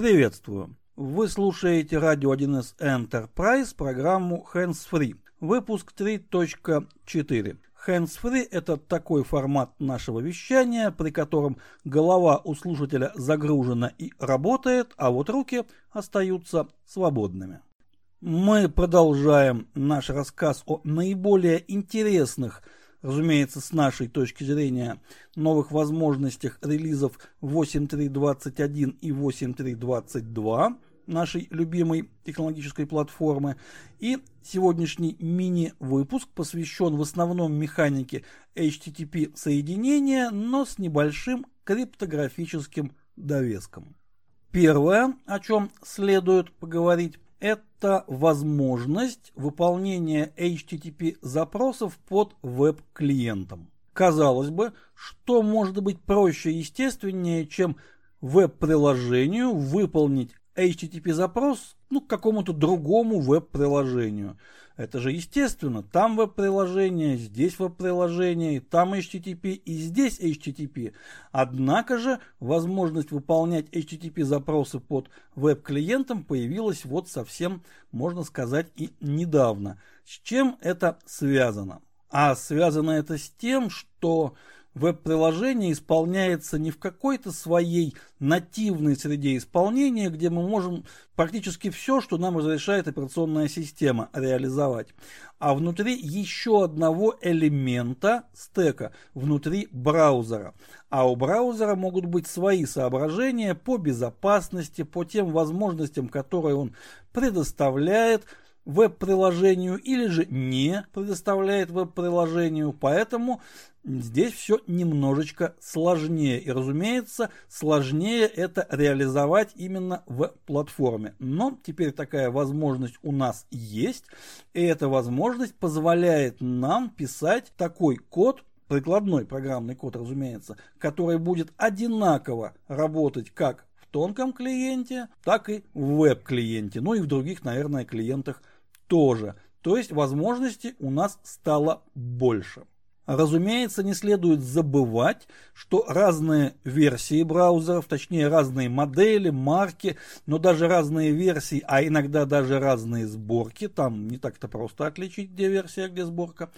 Приветствую! Вы слушаете радио 1С Enterprise, программу Hands Free, выпуск 3.4. Hands Free – это такой формат нашего вещания, при котором голова у слушателя загружена и работает, а вот руки остаются свободными. Мы продолжаем наш рассказ о наиболее интересных – разумеется, с нашей точки зрения, новых возможностях релизов 8.3.21 и 8.3.22 нашей любимой технологической платформы. И сегодняшний мини-выпуск посвящен в основном механике HTTP соединения, но с небольшим криптографическим довеском. Первое, о чем следует поговорить, это возможность выполнения HTTP запросов под веб-клиентом. Казалось бы, что может быть проще и естественнее, чем веб-приложению выполнить HTTP запрос ну, к какому-то другому веб-приложению. Это же естественно. Там веб-приложение, здесь веб-приложение, там HTTP и здесь HTTP. Однако же возможность выполнять HTTP запросы под веб-клиентом появилась вот совсем, можно сказать, и недавно. С чем это связано? А связано это с тем, что веб-приложение исполняется не в какой-то своей нативной среде исполнения, где мы можем практически все, что нам разрешает операционная система, реализовать, а внутри еще одного элемента стека, внутри браузера. А у браузера могут быть свои соображения по безопасности, по тем возможностям, которые он предоставляет, веб-приложению или же не предоставляет веб-приложению, поэтому Здесь все немножечко сложнее. И, разумеется, сложнее это реализовать именно в платформе. Но теперь такая возможность у нас есть. И эта возможность позволяет нам писать такой код, прикладной программный код, разумеется, который будет одинаково работать как в тонком клиенте, так и в веб-клиенте. Ну и в других, наверное, клиентах тоже. То есть возможностей у нас стало больше. Разумеется, не следует забывать, что разные версии браузеров, точнее разные модели, марки, но даже разные версии, а иногда даже разные сборки, там не так-то просто отличить, где версия, где сборка,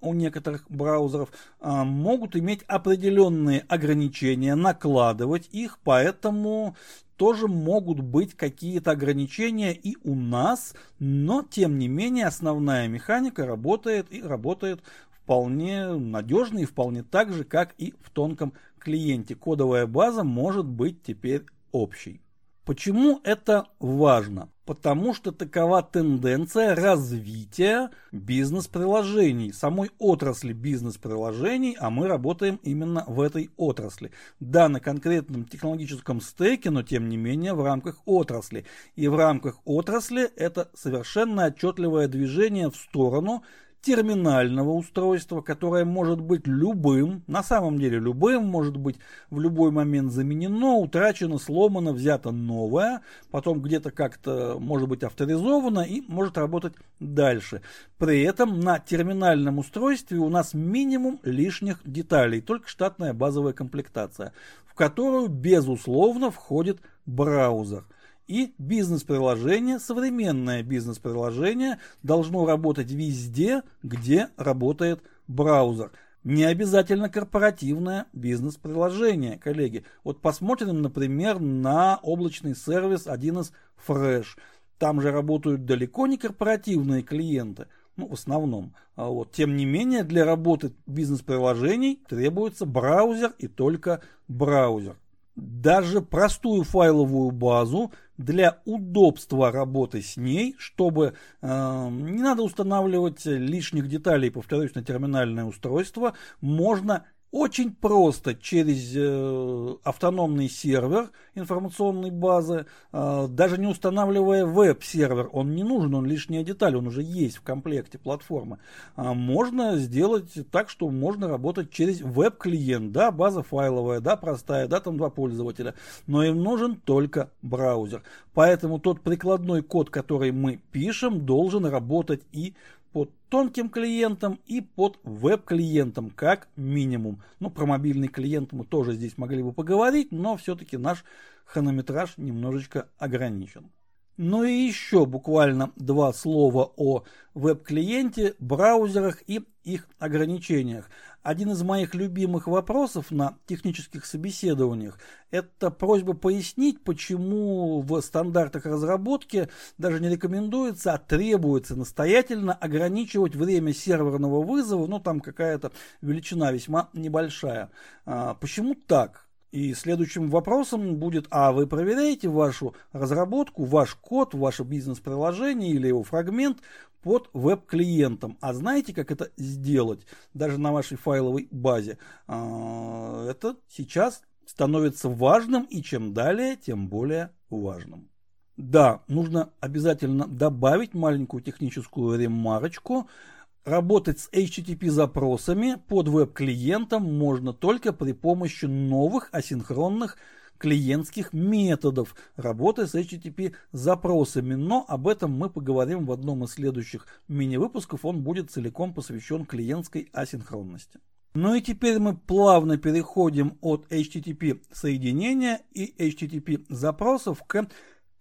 у некоторых браузеров а, могут иметь определенные ограничения, накладывать их, поэтому тоже могут быть какие-то ограничения и у нас, но тем не менее основная механика работает и работает вполне надежно и вполне так же, как и в тонком клиенте. Кодовая база может быть теперь общей. Почему это важно? Потому что такова тенденция развития бизнес-приложений, самой отрасли бизнес-приложений, а мы работаем именно в этой отрасли. Да, на конкретном технологическом стеке, но тем не менее в рамках отрасли. И в рамках отрасли это совершенно отчетливое движение в сторону терминального устройства, которое может быть любым, на самом деле любым, может быть в любой момент заменено, утрачено, сломано, взято новое, потом где-то как-то может быть авторизовано и может работать дальше. При этом на терминальном устройстве у нас минимум лишних деталей, только штатная базовая комплектация, в которую безусловно входит браузер – и бизнес-приложение, современное бизнес-приложение должно работать везде, где работает браузер. Не обязательно корпоративное бизнес-приложение, коллеги. Вот посмотрим, например, на облачный сервис 1С Fresh. Там же работают далеко не корпоративные клиенты, ну, в основном. А вот, тем не менее, для работы бизнес-приложений требуется браузер и только браузер. Даже простую файловую базу для удобства работы с ней, чтобы э, не надо устанавливать лишних деталей, повторюсь, на терминальное устройство, можно очень просто через э, автономный сервер информационной базы, э, даже не устанавливая веб-сервер, он не нужен, он лишняя деталь, он уже есть в комплекте платформы. Э, можно сделать так, что можно работать через веб-клиент, да, база файловая, да, простая, да, там два пользователя, но им нужен только браузер. Поэтому тот прикладной код, который мы пишем, должен работать и под тонким клиентом и под веб-клиентом, как минимум. Ну, про мобильный клиент мы тоже здесь могли бы поговорить, но все-таки наш хронометраж немножечко ограничен. Ну и еще буквально два слова о веб-клиенте, браузерах и их ограничениях. Один из моих любимых вопросов на технических собеседованиях – это просьба пояснить, почему в стандартах разработки даже не рекомендуется, а требуется настоятельно ограничивать время серверного вызова, ну там какая-то величина весьма небольшая. А, почему так? И следующим вопросом будет, а вы проверяете вашу разработку, ваш код, ваше бизнес-приложение или его фрагмент под веб-клиентом. А знаете, как это сделать даже на вашей файловой базе? А, это сейчас становится важным и чем далее, тем более важным. Да, нужно обязательно добавить маленькую техническую ремарочку – Работать с HTTP запросами под веб-клиентом можно только при помощи новых асинхронных клиентских методов работы с HTTP запросами, но об этом мы поговорим в одном из следующих мини-выпусков, он будет целиком посвящен клиентской асинхронности. Ну и теперь мы плавно переходим от HTTP соединения и HTTP запросов к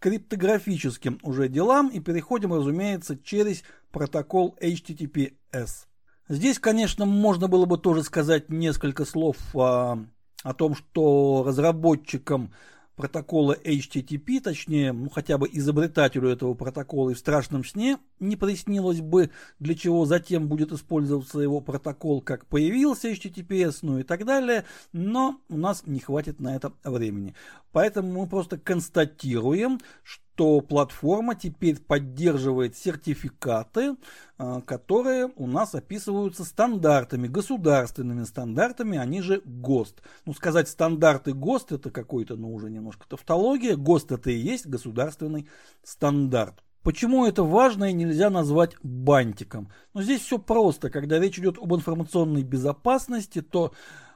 криптографическим уже делам и переходим, разумеется, через протокол HTTPS. Здесь, конечно, можно было бы тоже сказать несколько слов о, о том, что разработчикам протокола HTTP, точнее, ну хотя бы изобретателю этого протокола и в страшном сне не приснилось бы, для чего затем будет использоваться его протокол, как появился HTTPS, ну и так далее, но у нас не хватит на это времени. Поэтому мы просто констатируем, что платформа теперь поддерживает сертификаты, а, которые у нас описываются стандартами, государственными стандартами, они же ГОСТ. Ну, сказать стандарты ГОСТ это какой-то, ну, уже немножко тавтология. ГОСТ это и есть государственный стандарт. Почему это важно и нельзя назвать бантиком? Но здесь все просто. Когда речь идет об информационной безопасности, то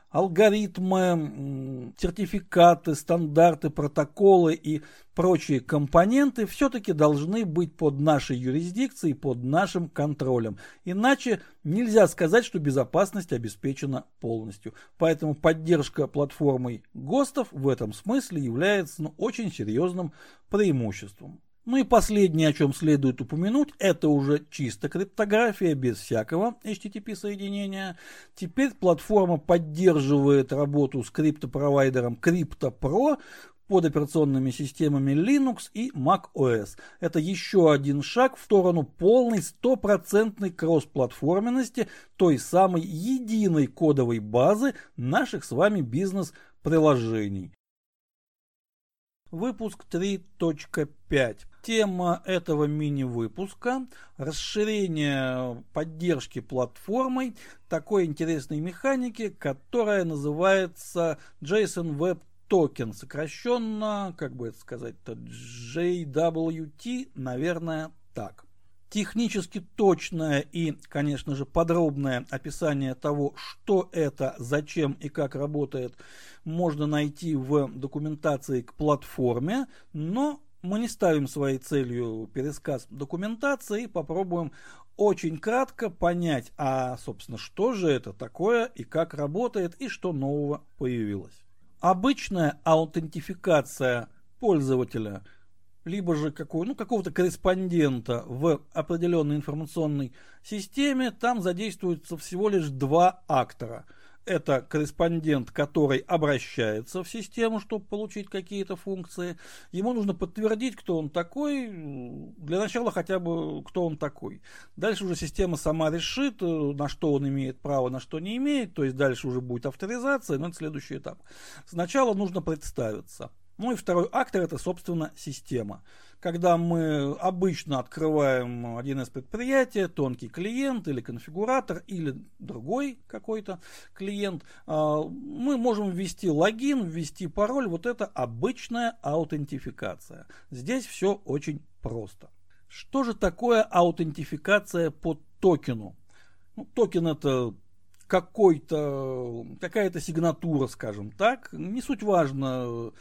алгоритмы, сертификаты, стандарты, протоколы и прочие компоненты все-таки должны быть под нашей юрисдикцией, под нашим контролем. Иначе нельзя сказать, что безопасность обеспечена полностью. Поэтому поддержка платформой ГОСТов в этом смысле является ну, очень серьезным преимуществом. Ну и последнее, о чем следует упомянуть, это уже чисто криптография без всякого HTTP соединения. Теперь платформа поддерживает работу с криптопровайдером CryptoPro под операционными системами Linux и macOS. Это еще один шаг в сторону полной стопроцентной кроссплатформенности той самой единой кодовой базы наших с вами бизнес-приложений. Выпуск 3.5. Тема этого мини-выпуска – расширение поддержки платформой такой интересной механики, которая называется JSON Web Token, сокращенно, как бы это сказать-то, JWT, наверное, так. Технически точное и, конечно же, подробное описание того, что это, зачем и как работает, можно найти в документации к платформе, но мы не ставим своей целью пересказ документации. И попробуем очень кратко понять, а, собственно, что же это такое и как работает и что нового появилось. Обычная аутентификация пользователя, либо же какого, ну, какого-то корреспондента в определенной информационной системе, там задействуются всего лишь два актора – это корреспондент, который обращается в систему, чтобы получить какие-то функции. Ему нужно подтвердить, кто он такой. Для начала хотя бы, кто он такой. Дальше уже система сама решит, э, на что он имеет право, на что не имеет. То есть дальше уже будет авторизация, но это следующий этап. Сначала нужно представиться. Ну и второй актор это, собственно, система когда мы обычно открываем один из предприятий, тонкий клиент или конфигуратор или другой какой-то клиент, а, мы можем ввести логин, ввести пароль. Вот это обычная аутентификация. Здесь все очень просто. Что же такое аутентификация по токену? Ну, токен это какой-то, какая-то сигнатура, скажем так. Не суть важно,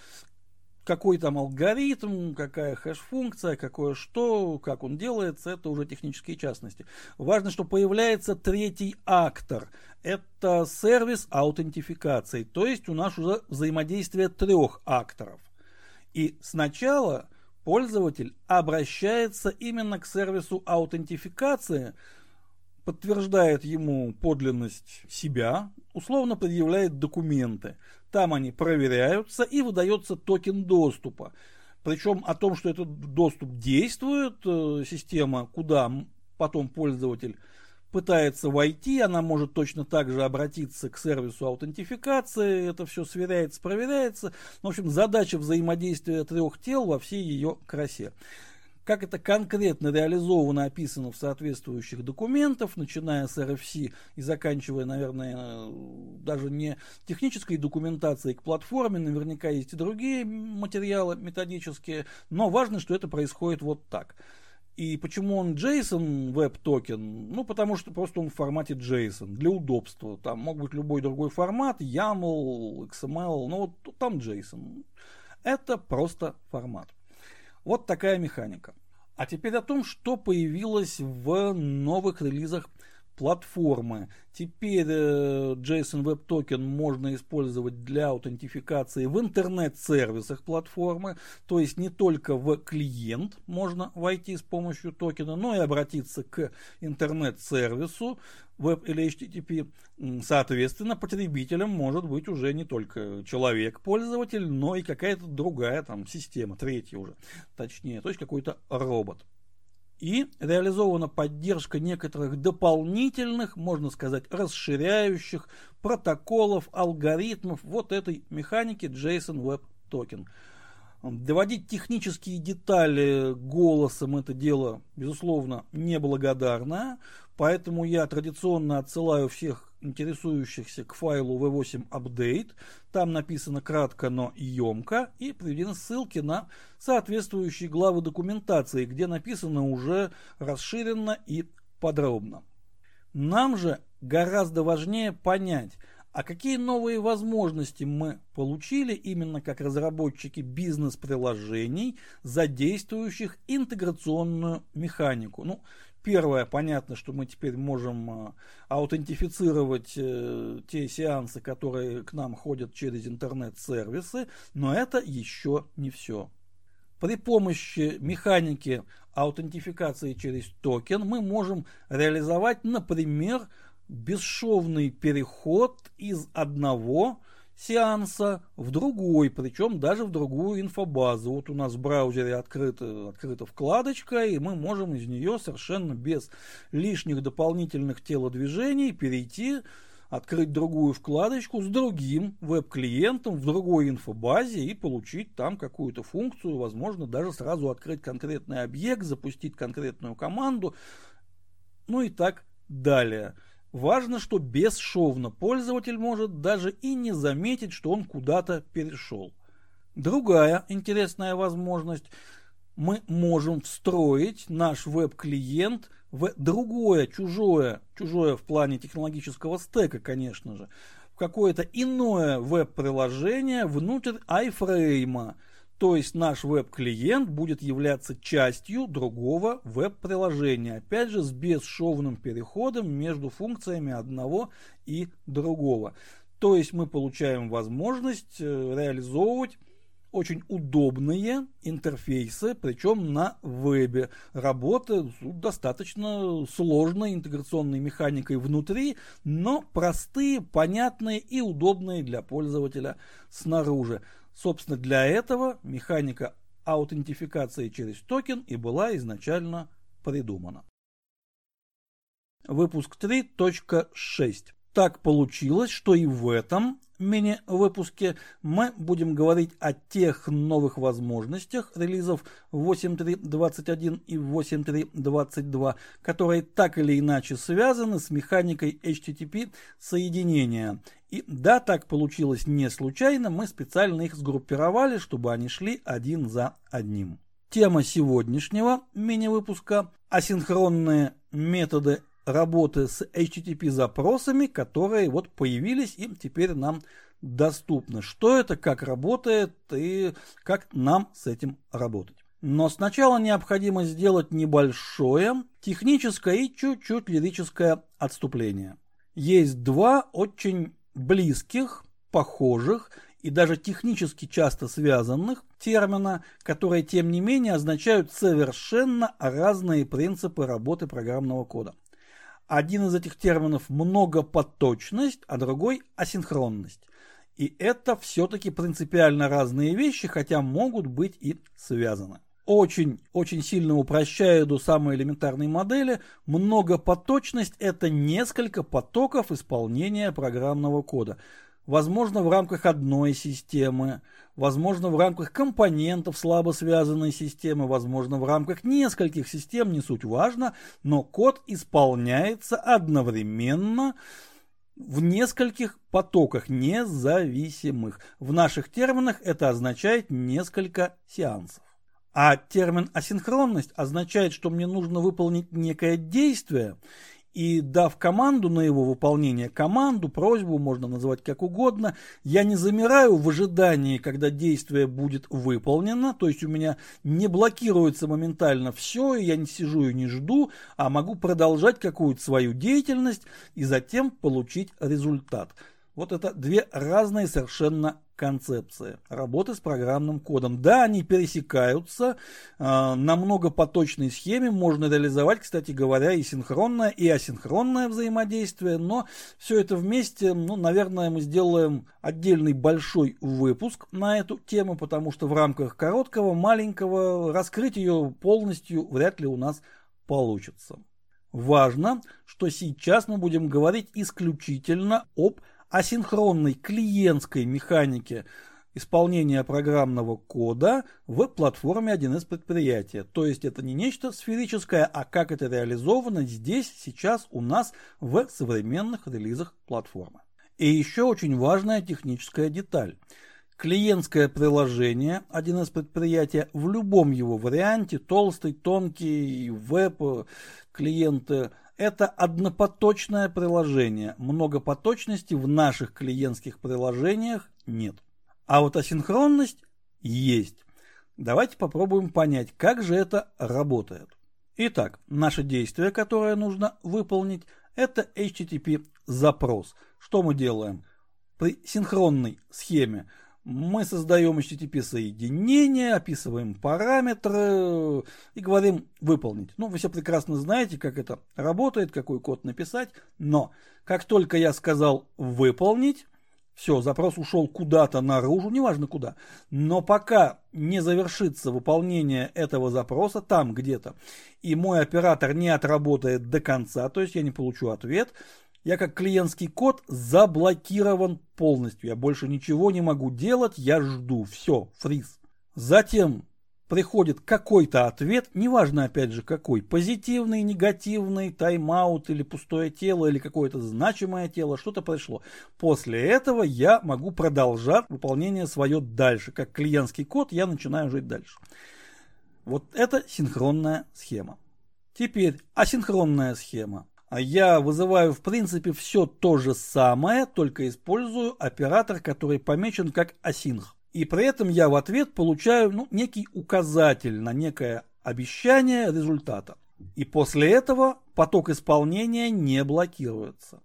какой там алгоритм, какая хэш-функция, какое что, как он делается, это уже технические частности. Важно, что появляется третий актор. Это сервис аутентификации, то есть у нас уже взаимодействие трех акторов. И сначала пользователь обращается именно к сервису аутентификации, подтверждает ему подлинность себя, условно предъявляет документы. Там они проверяются и выдается токен доступа. Причем о том, что этот доступ действует, э, система, куда потом пользователь пытается войти, она может точно так же обратиться к сервису аутентификации, это все сверяется, проверяется. В общем, задача взаимодействия трех тел во всей ее красе. Как это конкретно реализовано, описано в соответствующих документах, начиная с RFC и заканчивая, наверное, даже не технической документацией к платформе, наверняка есть и другие материалы методические, но важно, что это происходит вот так. И почему он JSON веб токен? Ну, потому что просто он в формате JSON, для удобства. Там мог быть любой другой формат, YAML, XML, но вот там JSON. Это просто формат. Вот такая механика. А теперь о том, что появилось в новых релизах платформы. Теперь JSON Web Token можно использовать для аутентификации в интернет-сервисах платформы, то есть не только в клиент можно войти с помощью токена, но и обратиться к интернет-сервису веб или HTTP. Соответственно, потребителем может быть уже не только человек-пользователь, но и какая-то другая там система, третья уже, точнее, то есть какой-то робот. И реализована поддержка некоторых дополнительных, можно сказать, расширяющих протоколов, алгоритмов вот этой механики JSON Web Token. Доводить технические детали голосом это дело, безусловно, неблагодарное, поэтому я традиционно отсылаю всех интересующихся к файлу v8 update. Там написано кратко, но емко, и приведены ссылки на соответствующие главы документации, где написано уже расширенно и подробно. Нам же гораздо важнее понять, а какие новые возможности мы получили именно как разработчики бизнес-приложений, задействующих интеграционную механику. Ну, Первое, понятно, что мы теперь можем а, аутентифицировать э, те сеансы, которые к нам ходят через интернет-сервисы, но это еще не все. При помощи механики аутентификации через токен мы можем реализовать, например, бесшовный переход из одного сеанса в другой, причем даже в другую инфобазу. Вот у нас в браузере открыта, открыта вкладочка, и мы можем из нее совершенно без лишних дополнительных телодвижений перейти, открыть другую вкладочку с другим веб-клиентом в другой инфобазе и получить там какую-то функцию, возможно, даже сразу открыть конкретный объект, запустить конкретную команду, ну и так далее. Важно, что бесшовно пользователь может даже и не заметить, что он куда-то перешел. Другая интересная возможность. Мы можем встроить наш веб-клиент в другое, чужое, чужое в плане технологического стека, конечно же, в какое-то иное веб-приложение внутрь iFrame. То есть наш веб-клиент будет являться частью другого веб-приложения, опять же с бесшовным переходом между функциями одного и другого. То есть мы получаем возможность э, реализовывать очень удобные интерфейсы, причем на вебе. Работа достаточно сложной интеграционной механикой внутри, но простые, понятные и удобные для пользователя снаружи. Собственно, для этого механика аутентификации через токен и была изначально придумана. Выпуск 3.6. Так получилось, что и в этом мини-выпуске мы будем говорить о тех новых возможностях релизов 8.3.21 и 8.3.22, которые так или иначе связаны с механикой HTTP соединения. И да, так получилось не случайно, мы специально их сгруппировали, чтобы они шли один за одним. Тема сегодняшнего мини-выпуска – асинхронные методы работы с HTTP запросами, которые вот появились и теперь нам доступны. Что это, как работает и как нам с этим работать. Но сначала необходимо сделать небольшое техническое и чуть-чуть лирическое отступление. Есть два очень близких, похожих и даже технически часто связанных термина, которые тем не менее означают совершенно разные принципы работы программного кода. Один из этих терминов многопоточность, а другой асинхронность. И это все-таки принципиально разные вещи, хотя могут быть и связаны. Очень, очень сильно упрощая до самой элементарной модели, многопоточность – это несколько потоков исполнения программного кода. Возможно, в рамках одной системы, возможно, в рамках компонентов слабо связанной системы, возможно, в рамках нескольких систем, не суть важно, но код исполняется одновременно – в нескольких потоках независимых. В наших терминах это означает несколько сеансов. А термин асинхронность означает, что мне нужно выполнить некое действие, и дав команду на его выполнение, команду, просьбу, можно назвать как угодно, я не замираю в ожидании, когда действие будет выполнено, то есть у меня не блокируется моментально все, и я не сижу и не жду, а могу продолжать какую-то свою деятельность и затем получить результат. Вот это две разные совершенно концепции работы с программным кодом. Да, они пересекаются, э, на многопоточной схеме можно реализовать, кстати говоря, и синхронное, и асинхронное взаимодействие, но все это вместе, ну, наверное, мы сделаем отдельный большой выпуск на эту тему, потому что в рамках короткого, маленького раскрыть ее полностью вряд ли у нас получится. Важно, что сейчас мы будем говорить исключительно об асинхронной клиентской механике исполнения программного кода в платформе 1С предприятия. То есть это не нечто сферическое, а как это реализовано здесь, сейчас у нас в современных релизах платформы. И еще очень важная техническая деталь. Клиентское приложение 1С предприятия в любом его варианте, толстый, тонкий, веб, клиенты – это однопоточное приложение. Многопоточности в наших клиентских приложениях нет. А вот асинхронность есть. Давайте попробуем понять, как же это работает. Итак, наше действие, которое нужно выполнить, это HTTP запрос. Что мы делаем? При синхронной схеме мы создаем HTTP соединение, описываем параметры и говорим выполнить. Ну, вы все прекрасно знаете, как это работает, какой код написать, но как только я сказал выполнить, все, запрос ушел куда-то наружу, неважно куда. Но пока не завершится выполнение этого запроса там где-то, и мой оператор не отработает до конца, то есть я не получу ответ, я как клиентский код заблокирован полностью. Я больше ничего не могу делать, я жду. Все, фриз. Затем приходит какой-то ответ, неважно опять же какой, позитивный, негативный, тайм-аут или пустое тело, или какое-то значимое тело, что-то пришло. После этого я могу продолжать выполнение свое дальше. Как клиентский код я начинаю жить дальше. Вот это синхронная схема. Теперь асинхронная схема. А я вызываю в принципе все то же самое, только использую оператор, который помечен как async. И при этом я в ответ получаю ну, некий указатель на некое обещание результата. И после этого поток исполнения не блокируется.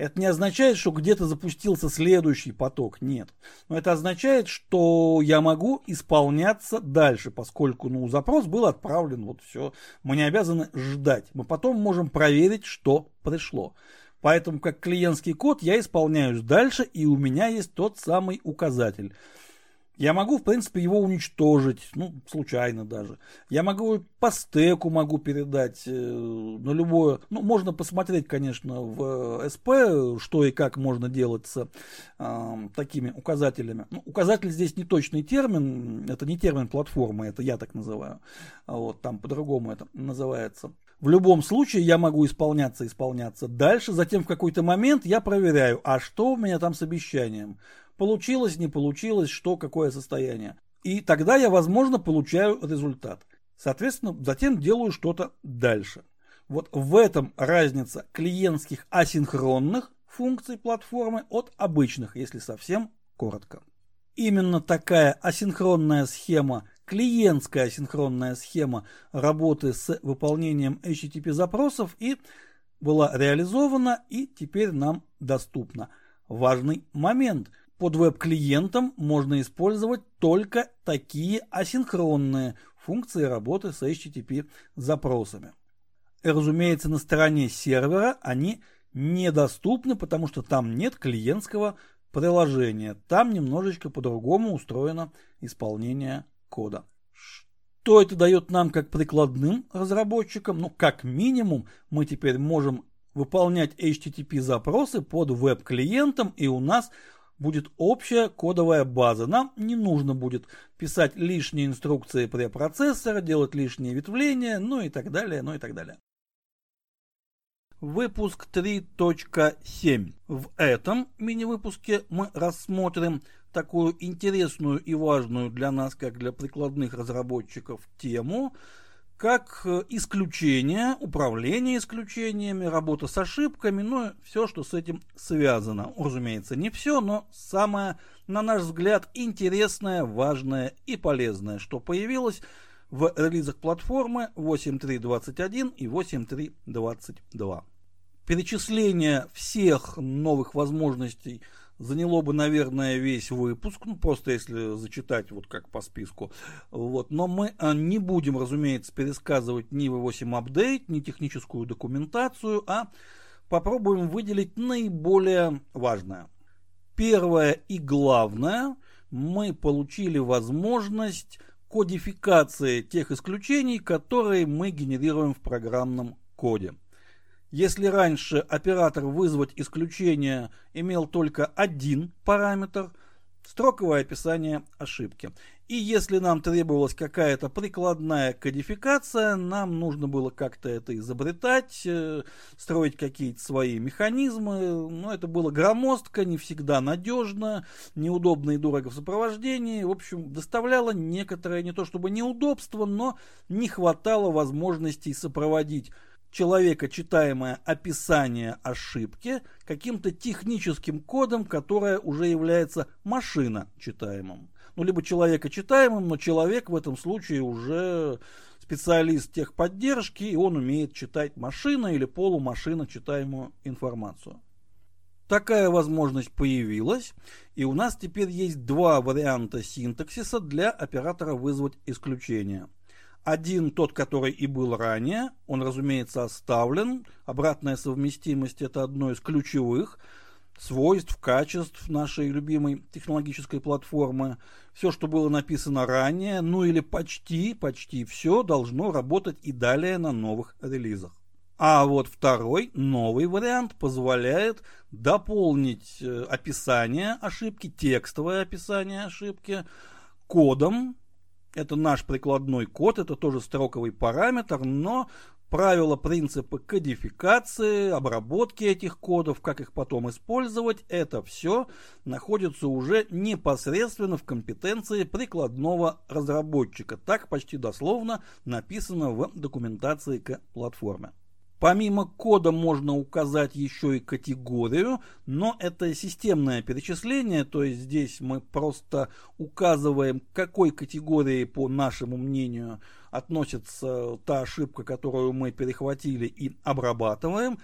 Это не означает, что где-то запустился следующий поток, нет. Но это означает, что я могу исполняться дальше, поскольку ну, запрос был отправлен, вот все. Мы не обязаны ждать. Мы потом можем проверить, что пришло. Поэтому как клиентский код я исполняюсь дальше, и у меня есть тот самый указатель. Я могу, в принципе, его уничтожить, ну, случайно даже. Я могу по стеку могу передать э, на любое... Ну, можно посмотреть, конечно, в СП, что и как можно делать с э, такими указателями. Ну, указатель здесь не точный термин, это не термин платформы, это я так называю. Вот, там по-другому это называется. В любом случае я могу исполняться, исполняться дальше, затем в какой-то момент я проверяю, а что у меня там с обещанием. Получилось, не получилось, что, какое состояние. И тогда я, возможно, получаю результат. Соответственно, затем делаю что-то дальше. Вот в этом разница клиентских асинхронных функций платформы от обычных, если совсем коротко. Именно такая асинхронная схема, клиентская асинхронная схема работы с выполнением HTTP запросов и была реализована и теперь нам доступна. Важный момент. Под веб-клиентом можно использовать только такие асинхронные функции работы с HTTP запросами. Разумеется, на стороне сервера они недоступны, потому что там нет клиентского приложения. Там немножечко по-другому устроено исполнение кода. Что это дает нам как прикладным разработчикам? Ну, как минимум, мы теперь можем выполнять HTTP запросы под веб-клиентом, и у нас будет общая кодовая база. Нам не нужно будет писать лишние инструкции препроцессора, делать лишние ветвления, ну и так далее, ну и так далее. Выпуск 3.7. В этом мини-выпуске мы рассмотрим такую интересную и важную для нас, как для прикладных разработчиков, тему, как э, исключение, управление исключениями, работа с ошибками, ну и все, что с этим связано. Разумеется, не все, но самое, на наш взгляд, интересное, важное и полезное, что появилось в релизах платформы 8.3.21 и 8.3.22. Перечисление всех новых возможностей – заняло бы, наверное, весь выпуск, ну, просто если зачитать вот как по списку. Вот. Но мы а, не будем, разумеется, пересказывать ни V8 Update, ни техническую документацию, а попробуем выделить наиболее важное. Первое и главное, мы получили возможность кодификации тех исключений, которые мы генерируем в программном коде. Если раньше оператор вызвать исключение имел только один параметр, строковое описание ошибки. И если нам требовалась какая-то прикладная кодификация, нам нужно было как-то это изобретать, э, строить какие-то свои механизмы. Но это было громоздко, не всегда надежно, неудобно и дорого в сопровождении. В общем, доставляло некоторое не то чтобы неудобство, но не хватало возможностей сопроводить человека читаемое описание ошибки каким-то техническим кодом, которое уже является машина читаемым. Ну, либо человека читаемым, но человек в этом случае уже специалист техподдержки, и он умеет читать машина или полумашина читаемую информацию. Такая возможность появилась, и у нас теперь есть два варианта синтаксиса для оператора вызвать исключение – один тот, который и был ранее, он, разумеется, оставлен. Обратная совместимость – это одно из ключевых свойств, качеств нашей любимой технологической платформы. Все, что было написано ранее, ну или почти, почти все, должно работать и далее на новых релизах. А вот второй, новый вариант позволяет дополнить э, описание ошибки, текстовое описание ошибки кодом, это наш прикладной код, это тоже строковый параметр, но правила, принципы кодификации, обработки этих кодов, как их потом использовать, это все находится уже непосредственно в компетенции прикладного разработчика. Так почти дословно написано в документации к платформе. Помимо кода можно указать еще и категорию, но это системное перечисление, то есть здесь мы просто указываем, к какой категории, по нашему мнению, относится та ошибка, которую мы перехватили и обрабатываем.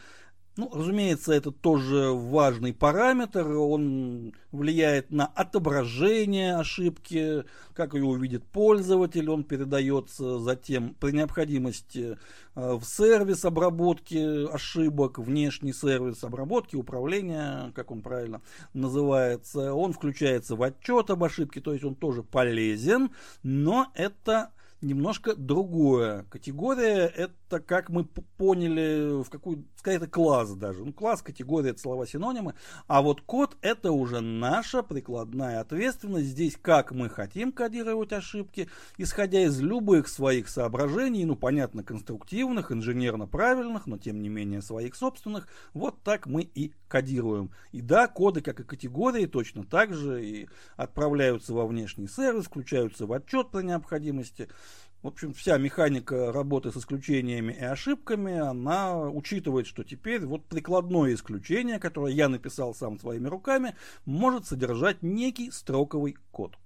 Ну, разумеется, это тоже важный параметр, он влияет на отображение ошибки, как ее увидит пользователь, он передается затем при необходимости э, в сервис обработки ошибок, внешний сервис обработки, управления, как он правильно называется, он включается в отчет об ошибке, то есть он тоже полезен, но это немножко другое. Категория это, как мы поняли, в какую, сказать, это класс даже. Ну, класс, категория, это слова-синонимы. А вот код это уже наша прикладная ответственность. Здесь как мы хотим кодировать ошибки, исходя из любых своих соображений, ну, понятно, конструктивных, инженерно правильных, но тем не менее своих собственных. Вот так мы и кодируем. И да, коды, как и категории, точно так же и отправляются во внешний сервис, включаются в отчет при необходимости – В общем, вся механика работы с исключениями и ошибками, она учитывает, что теперь вот прикладное исключение, которое я написал сам своими руками, может содержать некий строковый код.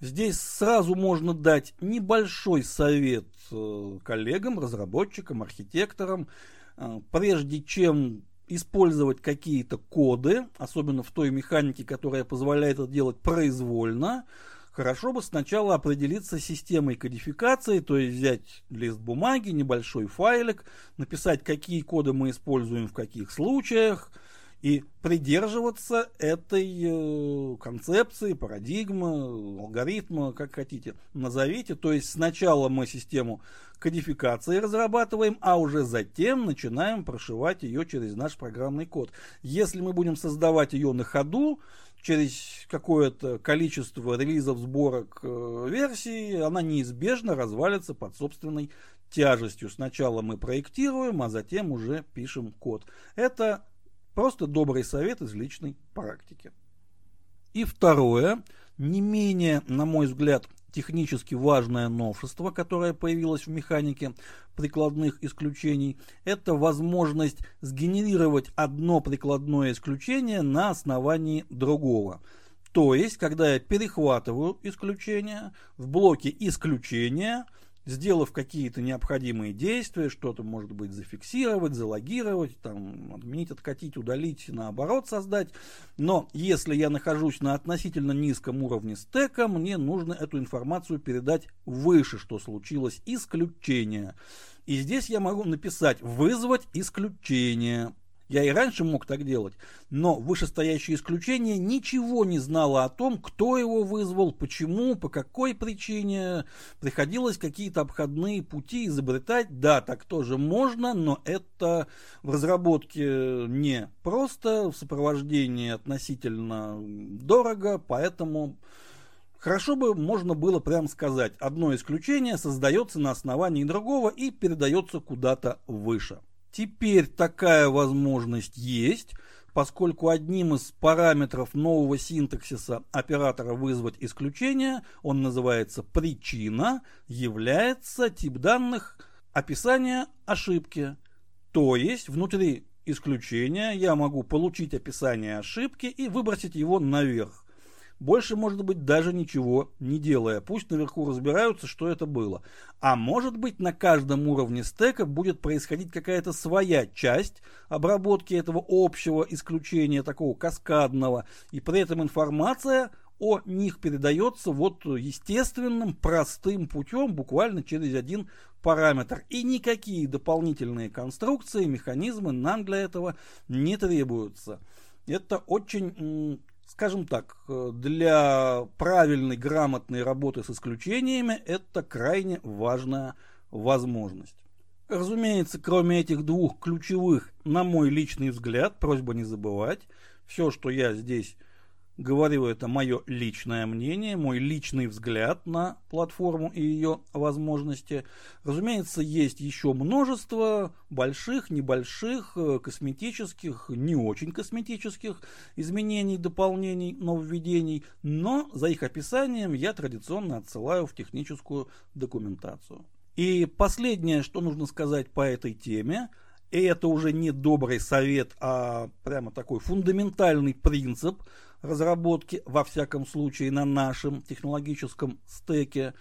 Здесь сразу можно дать небольшой совет э, коллегам, разработчикам, архитекторам, э, прежде чем использовать какие-то коды, особенно в той механике, которая позволяет это делать произвольно, хорошо бы сначала определиться с системой кодификации, то есть взять лист бумаги, небольшой файлик, написать, какие коды мы используем в каких случаях, и придерживаться этой э, концепции, парадигмы, алгоритма, как хотите, назовите. То есть сначала мы систему кодификации разрабатываем, а уже затем начинаем прошивать ее через наш программный код. Если мы будем создавать ее на ходу, через какое-то количество релизов, сборок э, версий, она неизбежно развалится под собственной тяжестью. Сначала мы проектируем, а затем уже пишем код. Это просто добрый совет из личной практики. И второе, не менее, на мой взгляд, технически важное новшество, которое появилось в механике прикладных исключений, это возможность сгенерировать одно прикладное исключение на основании другого. То есть, когда я перехватываю исключение, в блоке исключения – сделав какие-то необходимые действия, что-то может быть зафиксировать, залогировать, там, отменить, откатить, удалить, наоборот создать. Но если я нахожусь на относительно низком уровне стека, мне нужно эту информацию передать выше, что случилось исключение. И здесь я могу написать «вызвать исключение». Я и раньше мог так делать, но вышестоящее исключение ничего не знало о том, кто его вызвал, почему, по какой причине. Приходилось какие-то обходные пути изобретать. Да, так тоже можно, но это в разработке не просто, в сопровождении относительно дорого, поэтому Хорошо бы можно было прям сказать, одно исключение создается на основании другого и передается куда-то выше. Теперь такая возможность есть, поскольку одним из параметров нового синтаксиса оператора вызвать исключение, он называется причина, является тип данных описания ошибки. То есть внутри исключения я могу получить описание ошибки и выбросить его наверх. Больше, может быть, даже ничего не делая. Пусть наверху разбираются, что это было. А может быть, на каждом уровне стека будет происходить какая-то своя часть обработки этого общего исключения, такого каскадного. И при этом информация о них передается вот естественным, простым путем, буквально через один параметр. И никакие дополнительные конструкции, механизмы нам для этого не требуются. Это очень скажем так, э, для правильной, грамотной работы с исключениями это крайне важная возможность. Разумеется, кроме этих двух ключевых, на мой личный взгляд, просьба не забывать, все, что я здесь Говорю, это мое личное мнение, мой личный взгляд на платформу и ее возможности. Разумеется, есть еще множество больших, небольших, э, косметических, не очень косметических изменений, дополнений, нововведений, но за их описанием я традиционно отсылаю в техническую документацию. И последнее, что нужно сказать по этой теме, и это уже не добрый совет, а прямо такой фундаментальный принцип – разработки, во всяком случае на нашем технологическом стеке,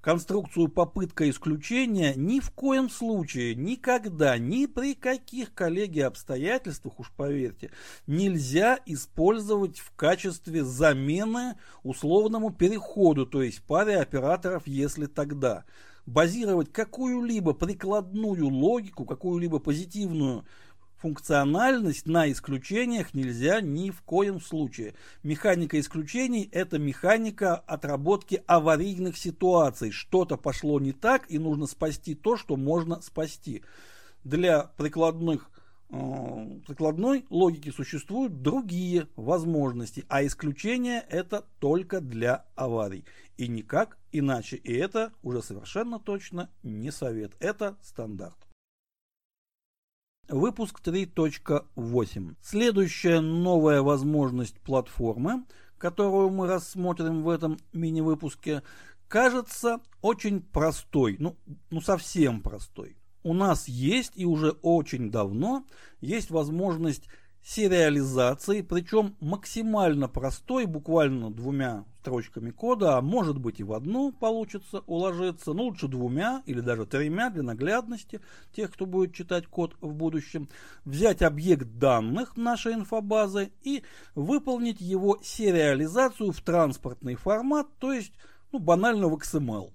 конструкцию попытка исключения ни в коем случае, никогда, ни при каких, коллеги, обстоятельствах, уж поверьте, нельзя использовать в качестве замены условному переходу, то есть паре операторов, если тогда. Базировать какую-либо прикладную логику, какую-либо позитивную функциональность на исключениях нельзя ни в коем случае. Механика исключений – это механика отработки аварийных ситуаций. Что-то пошло не так, и нужно спасти то, что можно спасти. Для прикладных э, прикладной логики существуют другие возможности, а исключение это только для аварий. И никак иначе. И это уже совершенно точно не совет, это стандарт. Выпуск 3.8. Следующая новая возможность платформы, которую мы рассмотрим в этом мини-выпуске, кажется очень простой, ну, ну совсем простой. У нас есть и уже очень давно есть возможность сериализации, причем максимально простой, буквально двумя строчками кода, а может быть и в одну получится уложиться, но лучше двумя или даже тремя для наглядности тех, кто будет читать код в будущем, взять объект данных нашей инфобазы и выполнить его сериализацию в транспортный формат, то есть ну, банально в XML.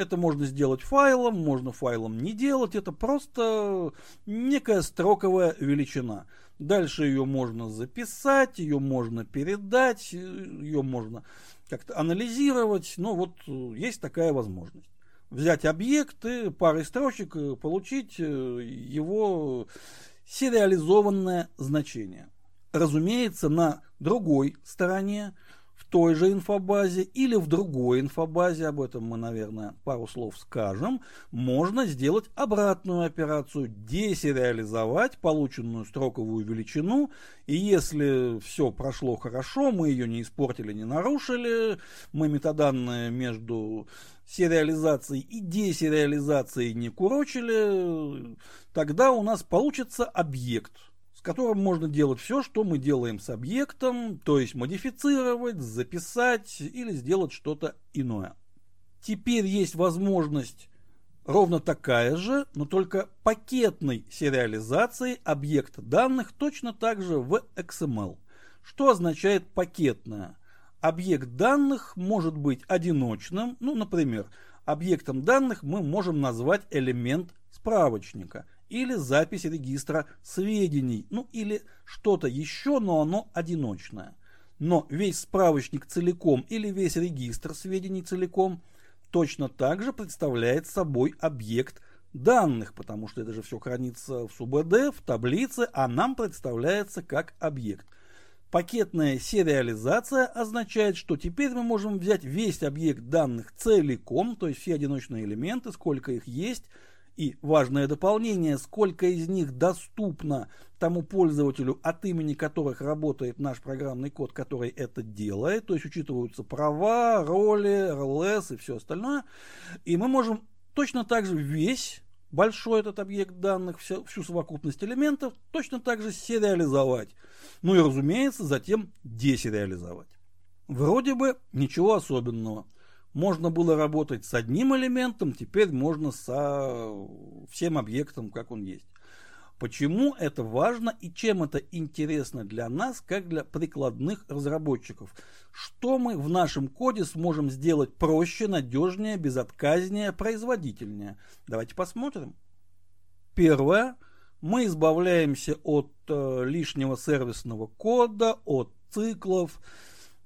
Это можно сделать файлом, можно файлом не делать, это просто некая строковая величина. Дальше ее можно записать, ее можно передать, ее можно как-то анализировать. Но вот э, есть такая возможность. Взять объект и парой строчек э, получить э, его сериализованное значение. Разумеется, на другой стороне той же инфобазе или в другой инфобазе, об этом мы, наверное, пару слов скажем, можно сделать обратную операцию, десериализовать полученную строковую величину, и если все прошло хорошо, мы ее не испортили, не нарушили, мы метаданные между сериализацией и десериализацией не курочили, тогда у нас получится объект – с которым можно делать все, что мы делаем с объектом, то есть модифицировать, записать или сделать что-то иное. Теперь есть возможность ровно такая же, но только пакетной сериализации объекта данных точно так же в XML. Что означает пакетная? Объект данных может быть одиночным, ну, например, объектом данных мы можем назвать элемент справочника или запись регистра сведений, ну или что-то еще, но оно одиночное. Но весь справочник целиком или весь регистр сведений целиком точно так же представляет собой объект данных, потому что это же все хранится в СУБД, в таблице, а нам представляется как объект. Пакетная сериализация означает, что теперь мы можем взять весь объект данных целиком, то есть все одиночные элементы, сколько их есть, и важное дополнение, сколько из них доступно тому пользователю, от имени которых работает наш программный код, который это делает, то есть учитываются права, роли, РЛС и все остальное. И мы можем точно так же весь большой этот объект данных, всю, всю совокупность элементов, точно так же сериализовать. Ну и, разумеется, затем десериализовать. Вроде бы ничего особенного – можно было работать с одним элементом, теперь можно со всем объектом, как он есть. Почему это важно и чем это интересно для нас, как для прикладных разработчиков? Что мы в нашем коде сможем сделать проще, надежнее, безотказнее, производительнее? Давайте посмотрим. Первое. Мы избавляемся от э, лишнего сервисного кода, от циклов,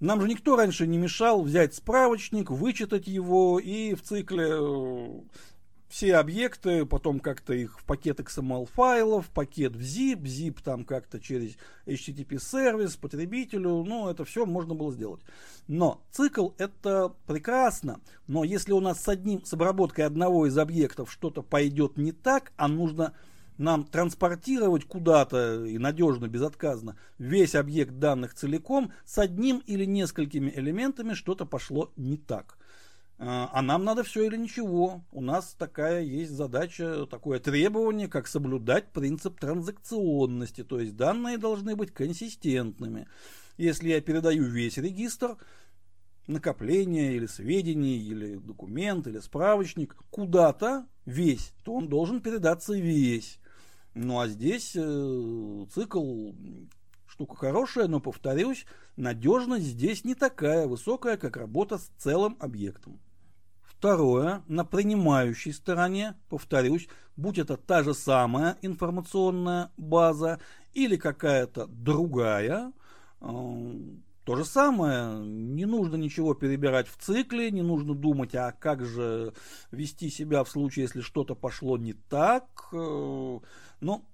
нам же никто раньше не мешал взять справочник, вычитать его и в цикле э, все объекты, потом как-то их в пакет XML файлов, пакет в zip, zip там как-то через HTTP сервис, потребителю, ну это все можно было сделать. Но цикл это прекрасно, но если у нас с одним, с обработкой одного из объектов что-то пойдет не так, а нужно нам транспортировать куда-то и надежно, безотказно весь объект данных целиком, с одним или несколькими элементами что-то пошло не так. А, а нам надо все или ничего. У нас такая есть задача, такое требование, как соблюдать принцип транзакционности. То есть данные должны быть консистентными. Если я передаю весь регистр, накопление или сведений, или документ, или справочник куда-то весь, то он должен передаться весь. Ну а здесь э, цикл штука хорошая, но повторюсь, надежность здесь не такая высокая, как работа с целым объектом. Второе, на принимающей стороне, повторюсь, будь это та же самая информационная база или какая-то другая, э, то же самое, не нужно ничего перебирать в цикле, не нужно думать, а как же вести себя в случае, если что-то пошло не так. Э, но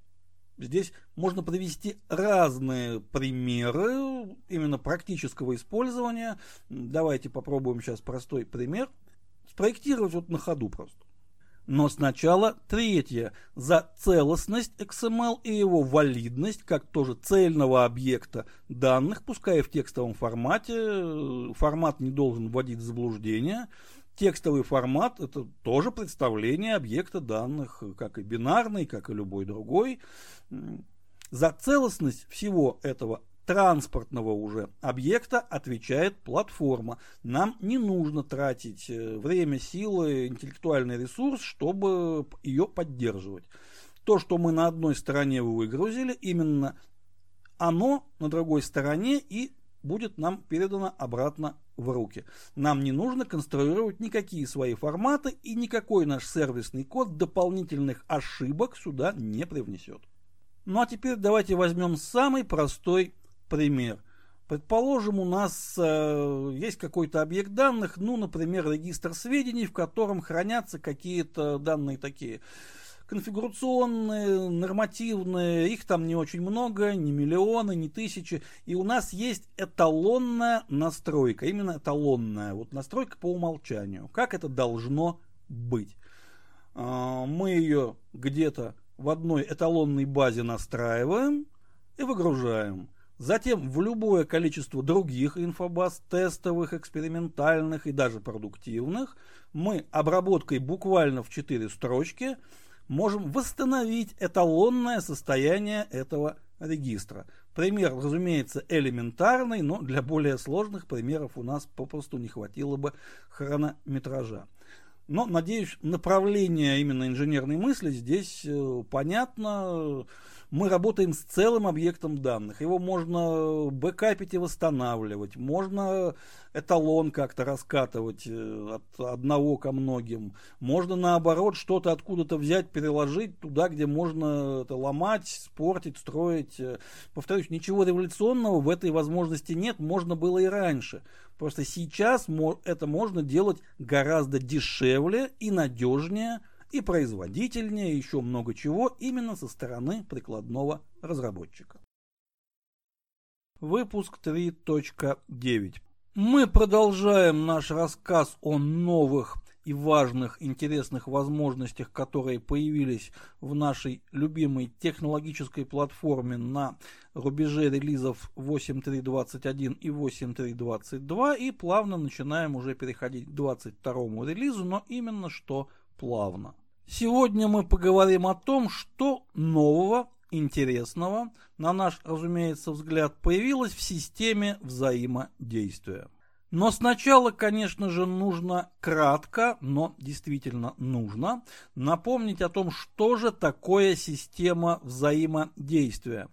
здесь можно привести разные примеры именно практического использования. Давайте попробуем сейчас простой пример. Спроектировать вот на ходу просто. Но сначала третье. За целостность XML и его валидность, как тоже цельного объекта данных, пускай в текстовом формате, формат не должен вводить в заблуждение, Текстовый формат – это тоже представление объекта данных, как и бинарный, как и любой другой. За целостность всего этого транспортного уже объекта отвечает платформа. Нам не нужно тратить э, время, силы, интеллектуальный ресурс, чтобы ее поддерживать. То, что мы на одной стороне выгрузили, именно оно на другой стороне и будет нам передано обратно в руки. Нам не нужно конструировать никакие свои форматы и никакой наш сервисный код дополнительных ошибок сюда не привнесет. Ну а теперь давайте возьмем самый простой пример. Предположим, у нас э, есть какой-то объект данных, ну, например, регистр сведений, в котором хранятся какие-то данные такие конфигурационные, нормативные, их там не очень много, не миллионы, не тысячи. И у нас есть эталонная настройка, именно эталонная, вот настройка по умолчанию. Как это должно быть? А, мы ее где-то в одной эталонной базе настраиваем и выгружаем. Затем в любое количество других инфобаз, тестовых, экспериментальных и даже продуктивных, мы обработкой буквально в 4 строчки можем восстановить эталонное состояние этого регистра. Пример, разумеется, элементарный, но для более сложных примеров у нас попросту не хватило бы хронометража. Но, надеюсь, направление именно инженерной мысли здесь э, понятно мы работаем с целым объектом данных. Его можно бэкапить и восстанавливать, можно эталон как-то раскатывать э, от одного ко многим, можно наоборот что-то откуда-то взять, переложить туда, где можно это ломать, спортить, строить. Э, повторюсь, ничего революционного в этой возможности нет, можно было и раньше. Просто сейчас это можно делать гораздо дешевле и надежнее, и производительнее, еще много чего именно со стороны прикладного разработчика. Выпуск 3.9. Мы продолжаем наш рассказ о новых и важных, интересных возможностях, которые появились в нашей любимой технологической платформе на рубеже релизов 8.3.21 и 8.3.22 и плавно начинаем уже переходить к 22 релизу, но именно что плавно. Сегодня мы поговорим о том, что нового, интересного, на наш, разумеется, взгляд, появилось в системе взаимодействия. Но сначала, конечно же, нужно кратко, но действительно нужно, напомнить о том, что же такое система взаимодействия.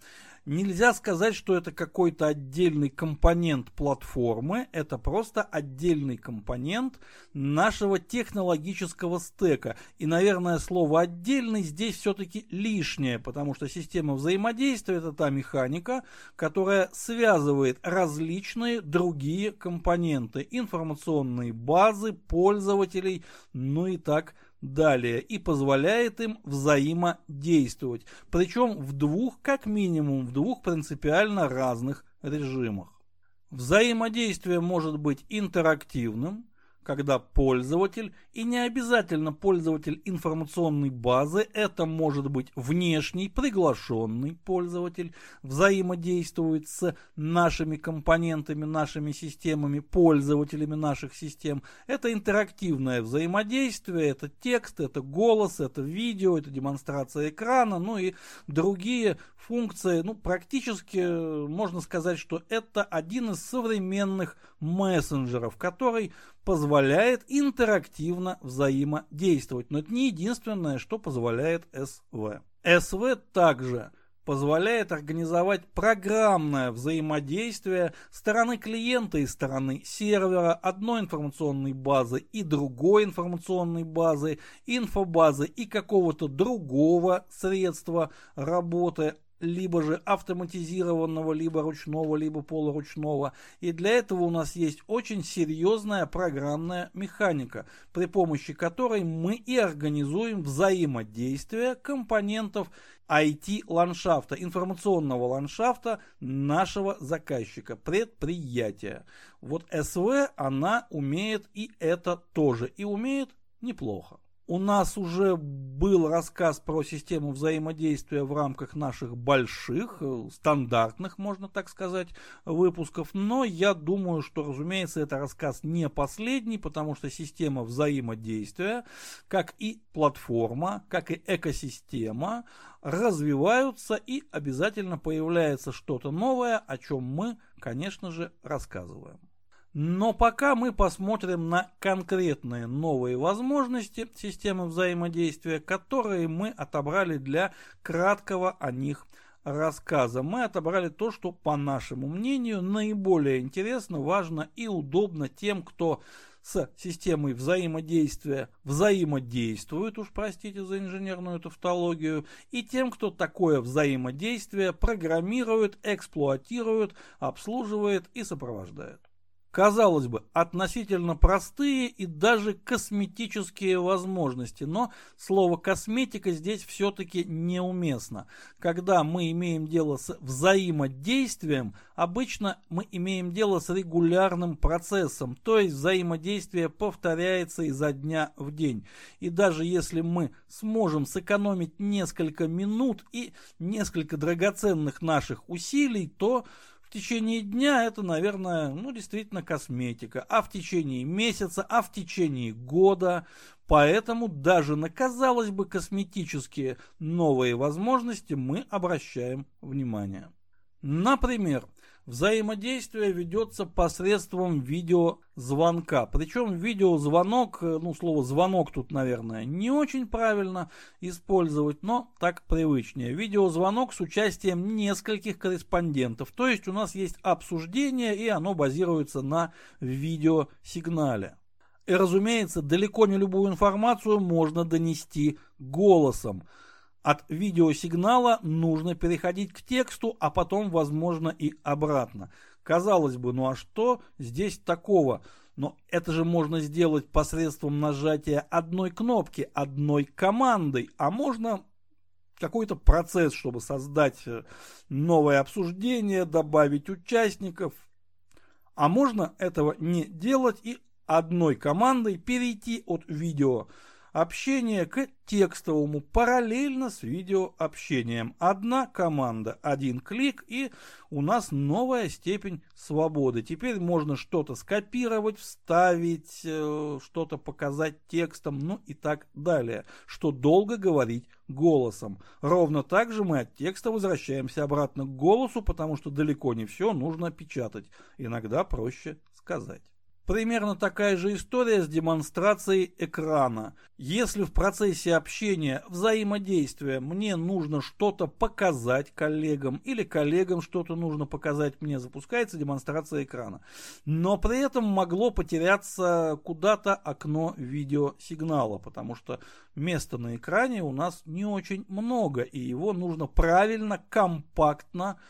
Нельзя сказать, что это какой-то отдельный компонент платформы, это просто отдельный компонент нашего технологического стека. И, наверное, слово «отдельный» здесь все-таки лишнее, потому что система взаимодействия – это та механика, которая связывает различные другие компоненты, информационные базы, пользователей, ну и так далее далее и позволяет им взаимодействовать, причем в двух, как минимум, в двух принципиально разных режимах. Взаимодействие может быть интерактивным, когда пользователь, и не обязательно пользователь информационной базы, это может быть внешний приглашенный пользователь, взаимодействует с нашими компонентами, нашими системами, пользователями наших систем. Это интерактивное взаимодействие, это текст, это голос, это видео, это демонстрация экрана, ну и другие функции. Ну, практически можно сказать, что это один из современных мессенджеров, который позволяет интерактивно взаимодействовать. Но это не единственное, что позволяет СВ. СВ также позволяет организовать программное взаимодействие стороны клиента и стороны сервера, одной информационной базы и другой информационной базы, инфобазы и какого-то другого средства работы либо же автоматизированного, либо ручного, либо полуручного. И для этого у нас есть очень серьезная программная механика, при помощи которой мы и организуем взаимодействие компонентов IT-ландшафта, информационного ландшафта нашего заказчика, предприятия. Вот СВ, она умеет и это тоже, и умеет неплохо. У нас уже был рассказ про систему взаимодействия в рамках наших больших, э, стандартных, можно так сказать, выпусков, но я думаю, что, разумеется, это рассказ не последний, потому что система взаимодействия, как и платформа, как и экосистема, развиваются и обязательно появляется что-то новое, о чем мы, конечно же, рассказываем. Но пока мы посмотрим на конкретные новые возможности системы взаимодействия, которые мы отобрали для краткого о них рассказа. Мы отобрали то, что, по нашему мнению, наиболее интересно, важно и удобно тем, кто с системой взаимодействия взаимодействует, уж простите за инженерную тавтологию, и тем, кто такое взаимодействие программирует, эксплуатирует, обслуживает и сопровождает. Казалось бы, относительно простые и даже косметические возможности, но слово косметика здесь все-таки неуместно. Когда мы имеем дело с взаимодействием, обычно мы имеем дело с регулярным процессом, то есть взаимодействие повторяется изо дня в день. И даже если мы сможем сэкономить несколько минут и несколько драгоценных наших усилий, то в течение дня это, наверное, ну, действительно косметика, а в течение месяца, а в течение года. Поэтому даже на, казалось бы, косметические новые возможности мы обращаем внимание. Например, Взаимодействие ведется посредством видеозвонка. Причем видеозвонок, э, ну слово звонок тут, наверное, не очень правильно использовать, но так привычнее. Видеозвонок с участием нескольких корреспондентов. То есть у нас есть обсуждение и оно базируется на видеосигнале. И разумеется, далеко не любую информацию можно донести голосом. От видеосигнала нужно переходить к тексту, а потом, возможно, и обратно. Казалось бы, ну а что здесь такого? Но это же можно сделать посредством нажатия одной кнопки, одной командой, а можно какой-то процесс, чтобы создать э, новое обсуждение, добавить участников. А можно этого не делать и одной командой перейти от видео общение к текстовому параллельно с видеообщением. Одна команда, один клик и у нас новая степень свободы. Теперь можно что-то скопировать, вставить, э, что-то показать текстом, ну и так далее, что долго говорить голосом. Ровно так же мы от текста возвращаемся обратно к голосу, потому что далеко не все нужно печатать. Иногда проще сказать. Примерно такая же история с демонстрацией экрана. Если в процессе общения, взаимодействия мне нужно что-то показать коллегам или коллегам что-то нужно показать мне, запускается демонстрация экрана. Но при этом могло потеряться куда-то окно видеосигнала, потому что места на экране у нас не очень много, и его нужно правильно, компактно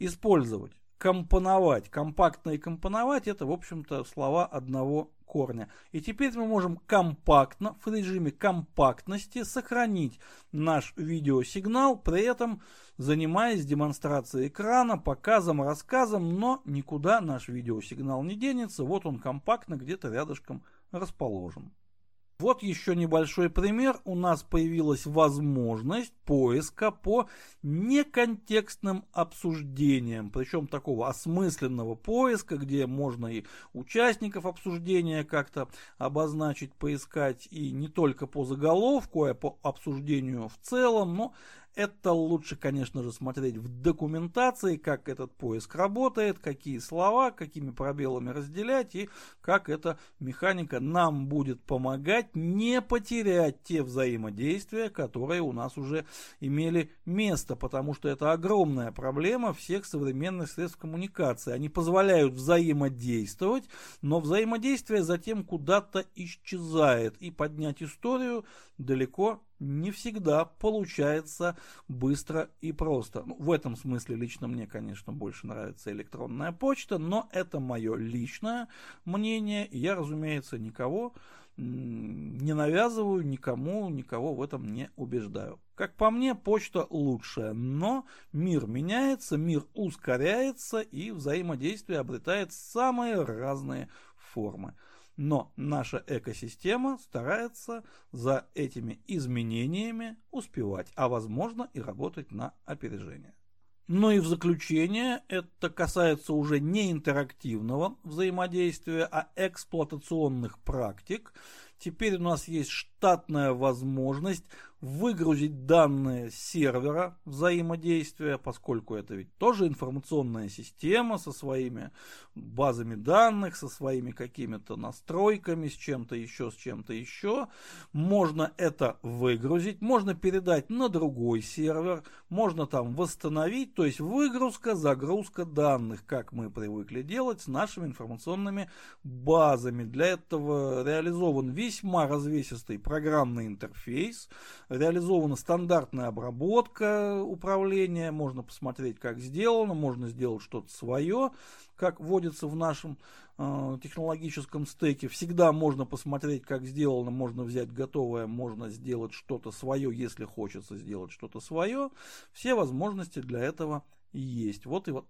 использовать компоновать. Компактно и компоновать это, в общем-то, слова одного корня. И теперь мы можем компактно, в режиме компактности сохранить наш видеосигнал, при этом занимаясь демонстрацией экрана, показом, рассказом, но никуда наш видеосигнал не денется. Вот он компактно где-то рядышком расположен. Вот еще небольшой пример. У нас появилась возможность поиска по неконтекстным обсуждениям. Причем такого осмысленного поиска, где можно и участников обсуждения как-то обозначить, поискать. И не только по заголовку, а по обсуждению в целом. Но это лучше, конечно же, смотреть в документации, как этот поиск работает, какие слова, какими пробелами разделять и как эта механика нам будет помогать не потерять те взаимодействия, которые у нас уже имели место, потому что это огромная проблема всех современных средств коммуникации. Они позволяют взаимодействовать, но взаимодействие затем куда-то исчезает, и поднять историю далеко не всегда получается быстро и просто. Ну, в этом смысле лично мне, конечно, больше нравится электронная почта, но это мое личное мнение, я, разумеется, никого не навязываю, никому, никого в этом не убеждаю. Как по мне, почта лучшая, но мир меняется, мир ускоряется и взаимодействие обретает самые разные формы. Но наша экосистема старается за этими изменениями успевать, а возможно и работать на опережение. Ну и в заключение, это касается уже не интерактивного взаимодействия, а эксплуатационных практик. Теперь у нас есть штатная возможность выгрузить данные с сервера взаимодействия, поскольку это ведь тоже информационная система со своими базами данных, со своими какими-то настройками, с чем-то еще, с чем-то еще. Можно это выгрузить, можно передать на другой сервер, можно там восстановить, то есть выгрузка, загрузка данных, как мы привыкли делать с нашими информационными базами. Для этого реализован весьма развесистый программный интерфейс, реализована стандартная обработка управления, можно посмотреть, как сделано, можно сделать что-то свое, как вводится в нашем э, технологическом стеке. Всегда можно посмотреть, как сделано, можно взять готовое, можно сделать что-то свое, если хочется сделать что-то свое. Все возможности для этого есть. Вот и вот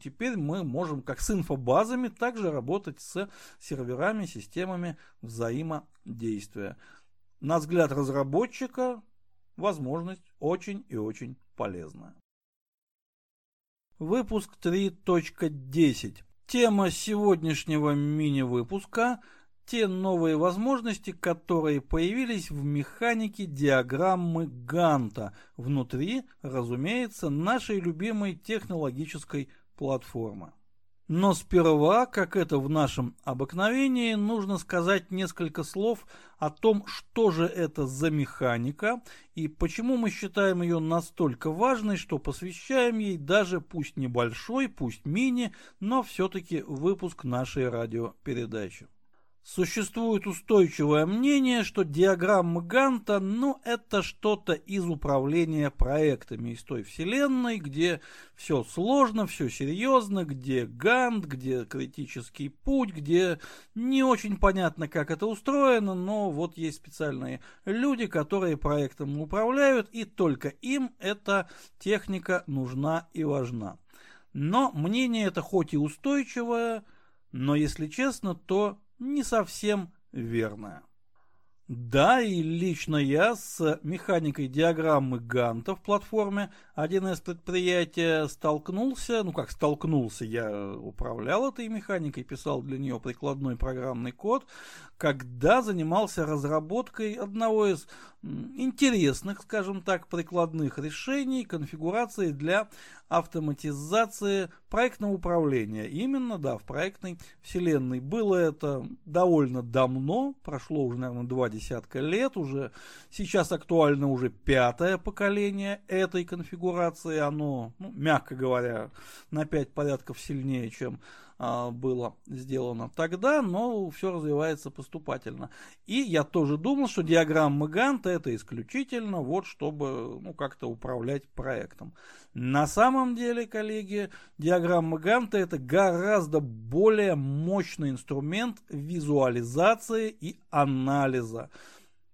теперь мы можем как с инфобазами также работать с серверами, системами взаимодействия. На взгляд разработчика возможность очень и очень полезная. Выпуск 3.10. Тема сегодняшнего мини-выпуска – те новые возможности, которые появились в механике диаграммы Ганта внутри, разумеется, нашей любимой технологической платформы. Но сперва, как это в нашем обыкновении, нужно сказать несколько слов о том, что же это за механика и почему мы считаем ее настолько важной, что посвящаем ей даже пусть небольшой, пусть мини, но все-таки выпуск нашей радиопередачи. Существует устойчивое мнение, что диаграммы Ганта, ну, это что-то из управления проектами из той вселенной, где все сложно, все серьезно, где Гант, где критический путь, где не очень понятно, как это устроено, но вот есть специальные люди, которые проектом управляют, и только им эта техника нужна и важна. Но мнение это хоть и устойчивое, но если честно, то не совсем верная. Да, и лично я с механикой диаграммы Ганта в платформе 1С предприятия столкнулся, ну как столкнулся, я управлял этой механикой, писал для нее прикладной программный код, когда занимался разработкой одного из интересных, скажем так, прикладных решений, конфигурации для автоматизации проектного управления. Именно, да, в проектной вселенной. Было это довольно давно, прошло уже, наверное, два десятка лет, уже сейчас актуально уже пятое поколение этой конфигурации. Оно, ну, мягко говоря, на пять порядков сильнее, чем было сделано тогда, но все развивается поступательно. И я тоже думал, что диаграмма Ганта это исключительно вот чтобы ну, как-то управлять проектом. На самом деле, коллеги, диаграмма Ганта это гораздо более мощный инструмент визуализации и анализа.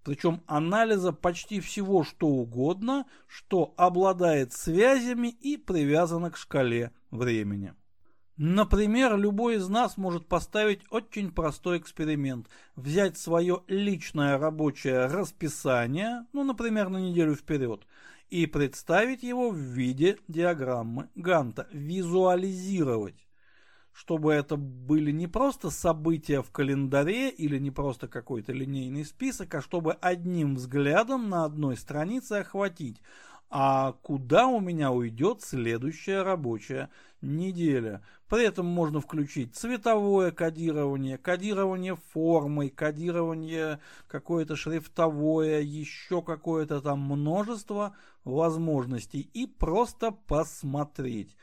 Причем анализа почти всего что угодно, что обладает связями и привязано к шкале времени. Например, любой из нас может поставить очень простой эксперимент. Взять свое личное рабочее расписание, ну, например, на неделю вперед, и представить его в виде диаграммы Ганта, визуализировать чтобы это были не просто события в календаре или не просто какой-то линейный список, а чтобы одним взглядом на одной странице охватить, а куда у меня уйдет следующая рабочая неделя. При этом можно включить цветовое кодирование, кодирование формой, кодирование какое-то шрифтовое, еще какое-то там множество возможностей и просто посмотреть.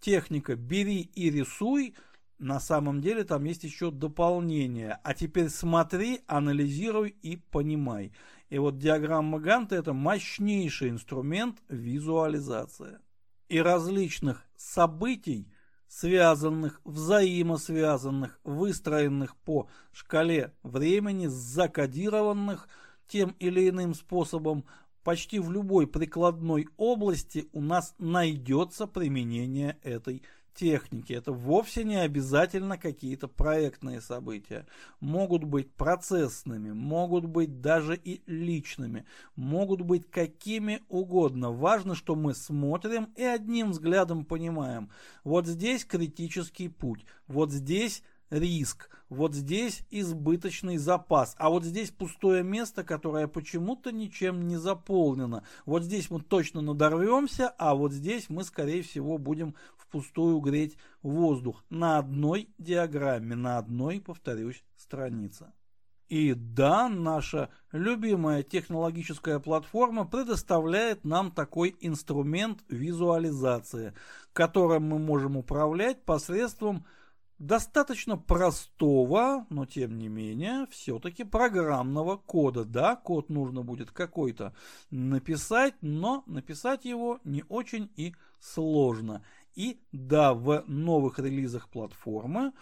Техника «бери и рисуй» на самом деле там есть еще дополнение. А теперь смотри, анализируй и понимай. И вот диаграмма Ганта это мощнейший инструмент визуализации. И различных событий, связанных, взаимосвязанных, выстроенных по шкале времени, закодированных тем или иным способом, почти в любой прикладной области у нас найдется применение этой техники. Это вовсе не обязательно какие-то проектные события. Могут быть процессными, могут быть даже и личными, могут быть какими угодно. Важно, что мы смотрим и одним взглядом понимаем. Вот здесь критический путь, вот здесь риск, вот здесь избыточный запас, а вот здесь пустое место, которое почему-то ничем не заполнено. Вот здесь мы точно надорвемся, а вот здесь мы, скорее всего, будем впустую греть воздух на одной диаграмме, на одной, повторюсь, странице. И да, наша любимая технологическая платформа предоставляет нам такой инструмент визуализации, которым мы можем управлять посредством достаточно простого, но тем не менее, все-таки программного кода. Да, код нужно будет какой-то написать, но написать его не очень и сложно. И да, в новых релизах платформы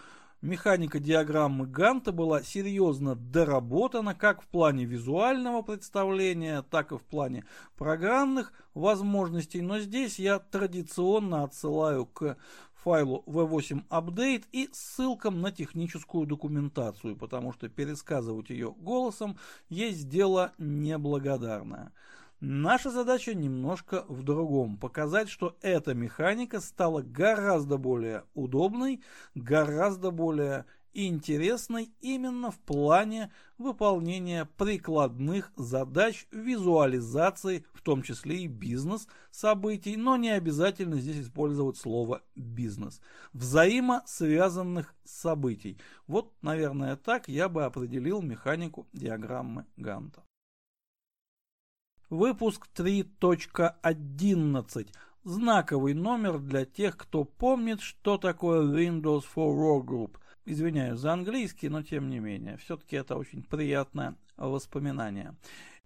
механика диаграммы Ганта была серьезно доработана как в плане визуального представления, так и в плане программных возможностей. Но здесь я традиционно отсылаю к файлу v8 update и ссылкам на техническую документацию, потому что пересказывать ее голосом есть дело неблагодарное. Наша задача немножко в другом. Показать, что эта механика стала гораздо более удобной, гораздо более интересной именно в плане выполнения прикладных задач визуализации, в том числе и бизнес-событий, но не обязательно здесь использовать слово «бизнес». Взаимосвязанных событий. Вот, наверное, так я бы определил механику диаграммы Ганта. Выпуск 3.11. Знаковый номер для тех, кто помнит, что такое Windows for Workgroup – Извиняюсь за английский, но тем не менее, все-таки это очень приятное воспоминание.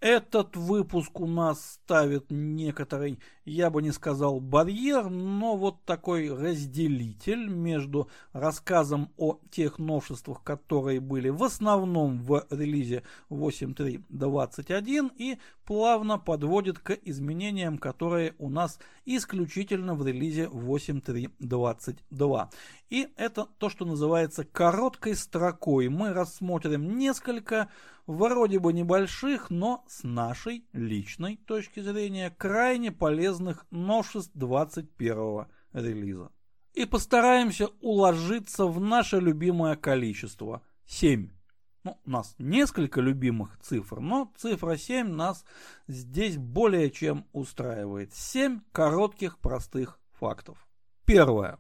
Этот выпуск у нас ставит некоторый, я бы не сказал барьер, но вот такой разделитель между рассказом о тех новшествах, которые были в основном в релизе 8.3.21 и плавно подводит к изменениям, которые у нас исключительно в релизе 8.3.22. И это то, что называется короткой строкой. Мы рассмотрим несколько вроде бы небольших, но с нашей личной точки зрения крайне полезных новшеств 21 релиза. И постараемся уложиться в наше любимое количество – 7. Ну, у нас несколько любимых цифр, но цифра 7 нас здесь более чем устраивает. 7 коротких простых фактов. Первое.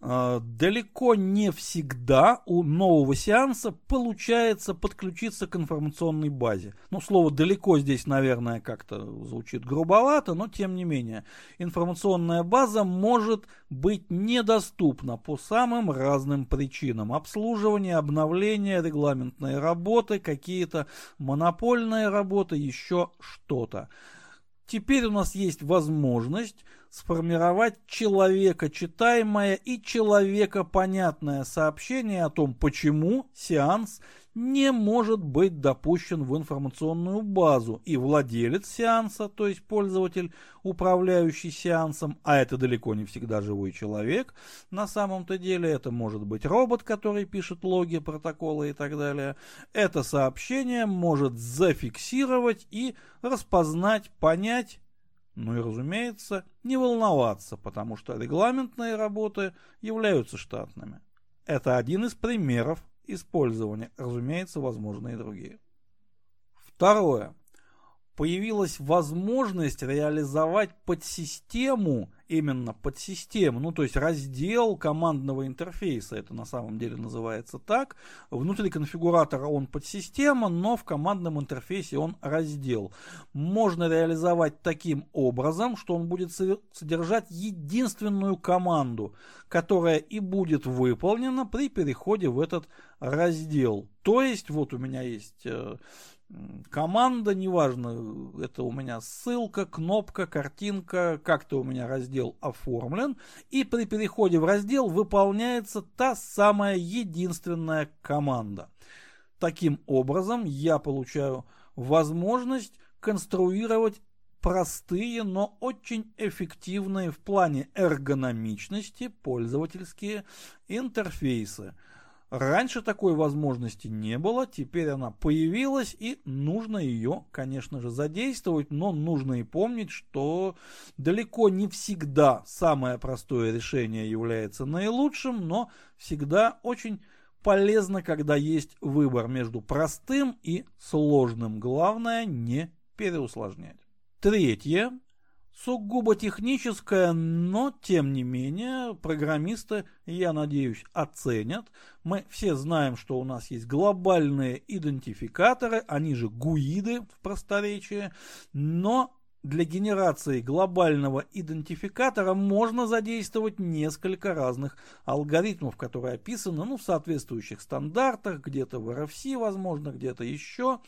А, далеко не всегда у нового сеанса получается подключиться к информационной базе. Ну, слово «далеко» здесь, наверное, как-то звучит грубовато, но тем не менее. Информационная база может быть недоступна по самым разным причинам. Обслуживание, обновление, регламентные работы, какие-то монопольные работы, еще что-то. Теперь у нас есть возможность сформировать человека читаемое и человека понятное сообщение о том, почему сеанс не может быть допущен в информационную базу, и владелец сеанса, то есть пользователь, управляющий сеансом, а это далеко не всегда живой человек, на самом-то деле это может быть робот, который пишет логи, протоколы и так далее, это сообщение может зафиксировать и распознать, понять, ну и, разумеется, не волноваться, потому что регламентные работы являются штатными. Это один из примеров использования, разумеется, возможны и другие. Второе. Появилась возможность реализовать подсистему именно под систему, ну то есть раздел командного интерфейса, это на самом деле называется так. Внутри конфигуратора он подсистема, но в командном интерфейсе он раздел. Можно реализовать таким образом, что он будет содержать единственную команду, которая и будет выполнена при переходе в этот раздел. То есть вот у меня есть э, команда, неважно, это у меня ссылка, кнопка, картинка, как-то у меня раздел оформлен, и при переходе в раздел выполняется та самая единственная команда. Таким образом, я получаю возможность конструировать простые, но очень эффективные в плане эргономичности пользовательские интерфейсы. Раньше такой возможности не было, теперь она появилась и нужно ее, конечно же, задействовать, но нужно и помнить, что далеко не всегда самое простое решение является наилучшим, но всегда очень полезно, когда есть выбор между простым и сложным. Главное не переусложнять. Третье. Сугубо техническое, но тем не менее программисты, я надеюсь, оценят. Мы все знаем, что у нас есть глобальные идентификаторы, они же гуиды в просторечии, но для генерации глобального идентификатора можно задействовать несколько разных алгоритмов, которые описаны ну, в соответствующих стандартах, где-то в RFC, возможно, где-то еще.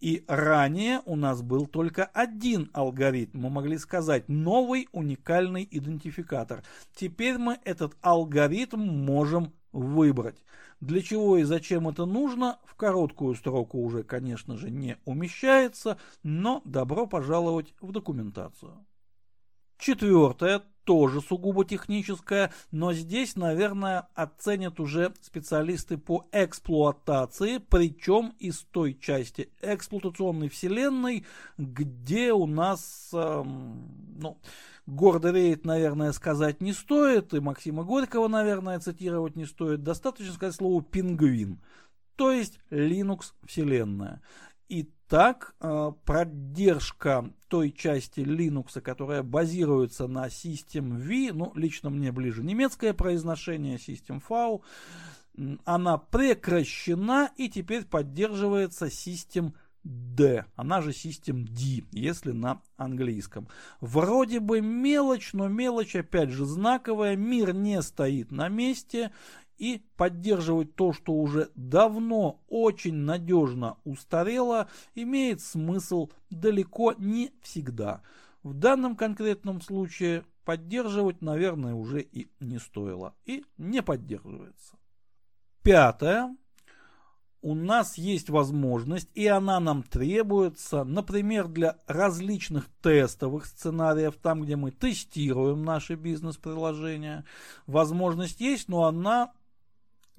И ранее у нас был только один алгоритм, мы могли сказать новый уникальный идентификатор. Теперь мы этот алгоритм можем выбрать. Для чего и зачем это нужно, в короткую строку уже, конечно же, не умещается, но добро пожаловать в документацию. Четвертое, тоже сугубо техническое, но здесь, наверное, оценят уже специалисты по эксплуатации, причем из той части эксплуатационной вселенной, где у нас, эм, ну, гордо реет, наверное, сказать не стоит, и Максима Горького, наверное, цитировать не стоит, достаточно сказать слово «пингвин», то есть Linux вселенная. Итак, э, поддержка той части Linux, которая базируется на System V, ну, лично мне ближе немецкое произношение System V, она прекращена и теперь поддерживается System D, она же System D, если на английском. Вроде бы мелочь, но мелочь опять же знаковая, мир не стоит на месте, и поддерживать то, что уже давно очень надежно устарело, имеет смысл далеко не всегда. В данном конкретном случае поддерживать, наверное, уже и не стоило. И не поддерживается. Пятое. У нас есть возможность, и она нам требуется, например, для различных тестовых сценариев, там, где мы тестируем наши бизнес-приложения. Возможность есть, но она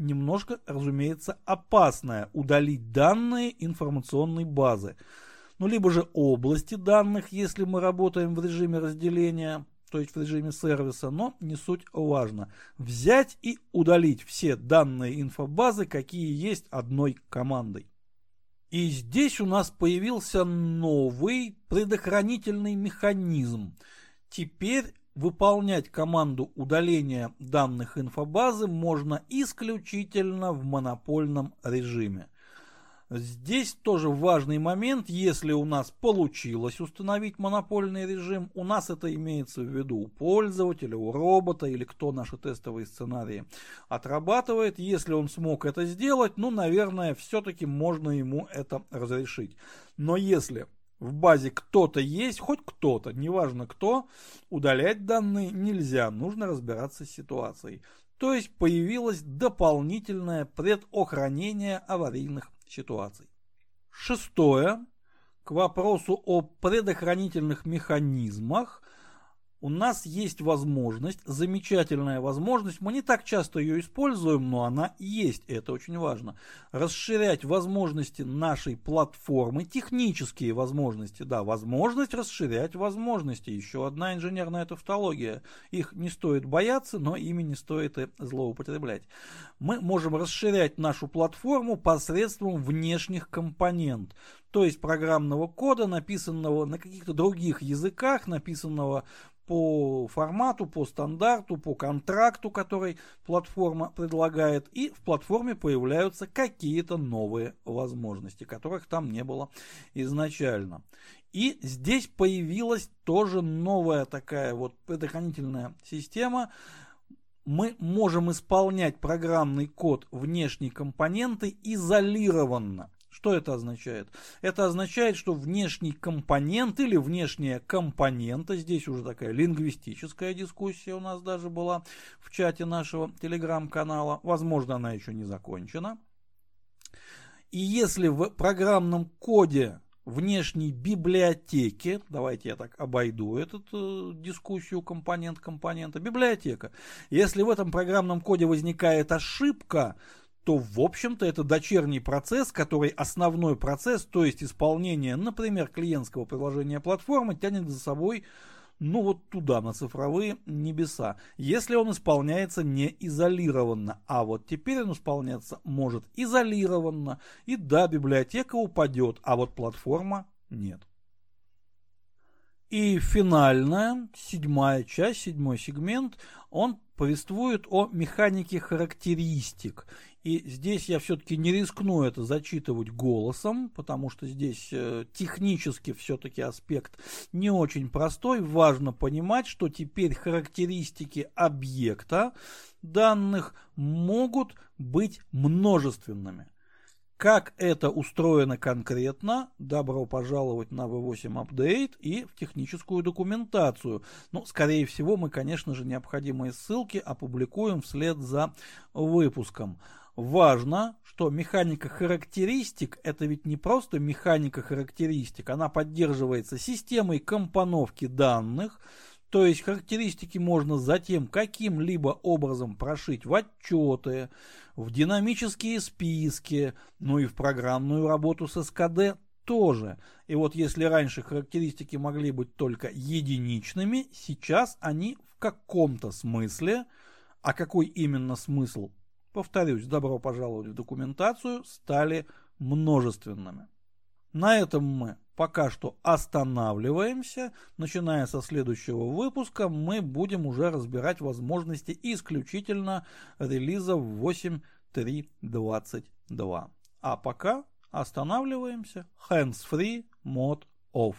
немножко, разумеется, опасная – удалить данные информационной базы. Ну, либо же области данных, если мы работаем в режиме разделения, то есть в режиме сервиса, но не суть важно. Взять и удалить все данные инфобазы, какие есть одной командой. И здесь у нас появился новый предохранительный механизм. Теперь Выполнять команду удаления данных инфобазы можно исключительно в монопольном режиме. Здесь тоже важный момент, если у нас получилось установить монопольный режим, у нас это имеется в виду у пользователя, у робота или кто наши тестовые сценарии отрабатывает. Если он смог это сделать, ну, наверное, все-таки можно ему это разрешить. Но если в базе кто-то есть, хоть кто-то, неважно кто, удалять данные нельзя, нужно разбираться с ситуацией. То есть появилось дополнительное предохранение аварийных ситуаций. Шестое. К вопросу о предохранительных механизмах у нас есть возможность, замечательная возможность, мы не так часто ее используем, но она есть, это очень важно, расширять возможности нашей платформы, технические возможности, да, возможность расширять возможности, еще одна инженерная тавтология, их не стоит бояться, но ими не стоит и злоупотреблять. Мы можем расширять нашу платформу посредством внешних компонент, то есть программного кода, написанного на каких-то других языках, написанного по формату, по стандарту, по контракту, который платформа предлагает, и в платформе появляются какие-то новые возможности, которых там не было изначально. И здесь появилась тоже новая такая вот предохранительная система. Мы можем исполнять программный код внешней компоненты изолированно. Что это означает? Это означает, что внешний компонент или внешняя компонента, здесь уже такая лингвистическая дискуссия у нас даже была в чате нашего телеграм-канала, возможно, она еще не закончена. И если в программном коде внешней библиотеки, давайте я так обойду эту э, дискуссию компонент компонента, библиотека. Если в этом программном коде возникает ошибка, то, в общем-то, это дочерний процесс, который основной процесс, то есть исполнение, например, клиентского приложения платформы, тянет за собой ну вот туда, на цифровые небеса, если он исполняется не изолированно. А вот теперь он исполняться может изолированно, и да, библиотека упадет, а вот платформа нет. И финальная, седьмая часть, седьмой сегмент, он повествует о механике характеристик. И здесь я все-таки не рискну это зачитывать голосом, потому что здесь э, технически все-таки аспект не очень простой. Важно понимать, что теперь характеристики объекта данных могут быть множественными. Как это устроено конкретно, добро пожаловать на V8 Update и в техническую документацию. Ну, скорее всего, мы, конечно же, необходимые ссылки опубликуем вслед за выпуском. Важно, что механика характеристик это ведь не просто механика характеристик, она поддерживается системой компоновки данных, то есть характеристики можно затем каким-либо образом прошить в отчеты, в динамические списки, ну и в программную работу с СКД тоже. И вот если раньше характеристики могли быть только единичными, сейчас они в каком-то смысле, а какой именно смысл повторюсь, добро пожаловать в документацию, стали множественными. На этом мы пока что останавливаемся. Начиная со следующего выпуска мы будем уже разбирать возможности исключительно релиза 8.3.22. А пока останавливаемся. Hands-free, мод off.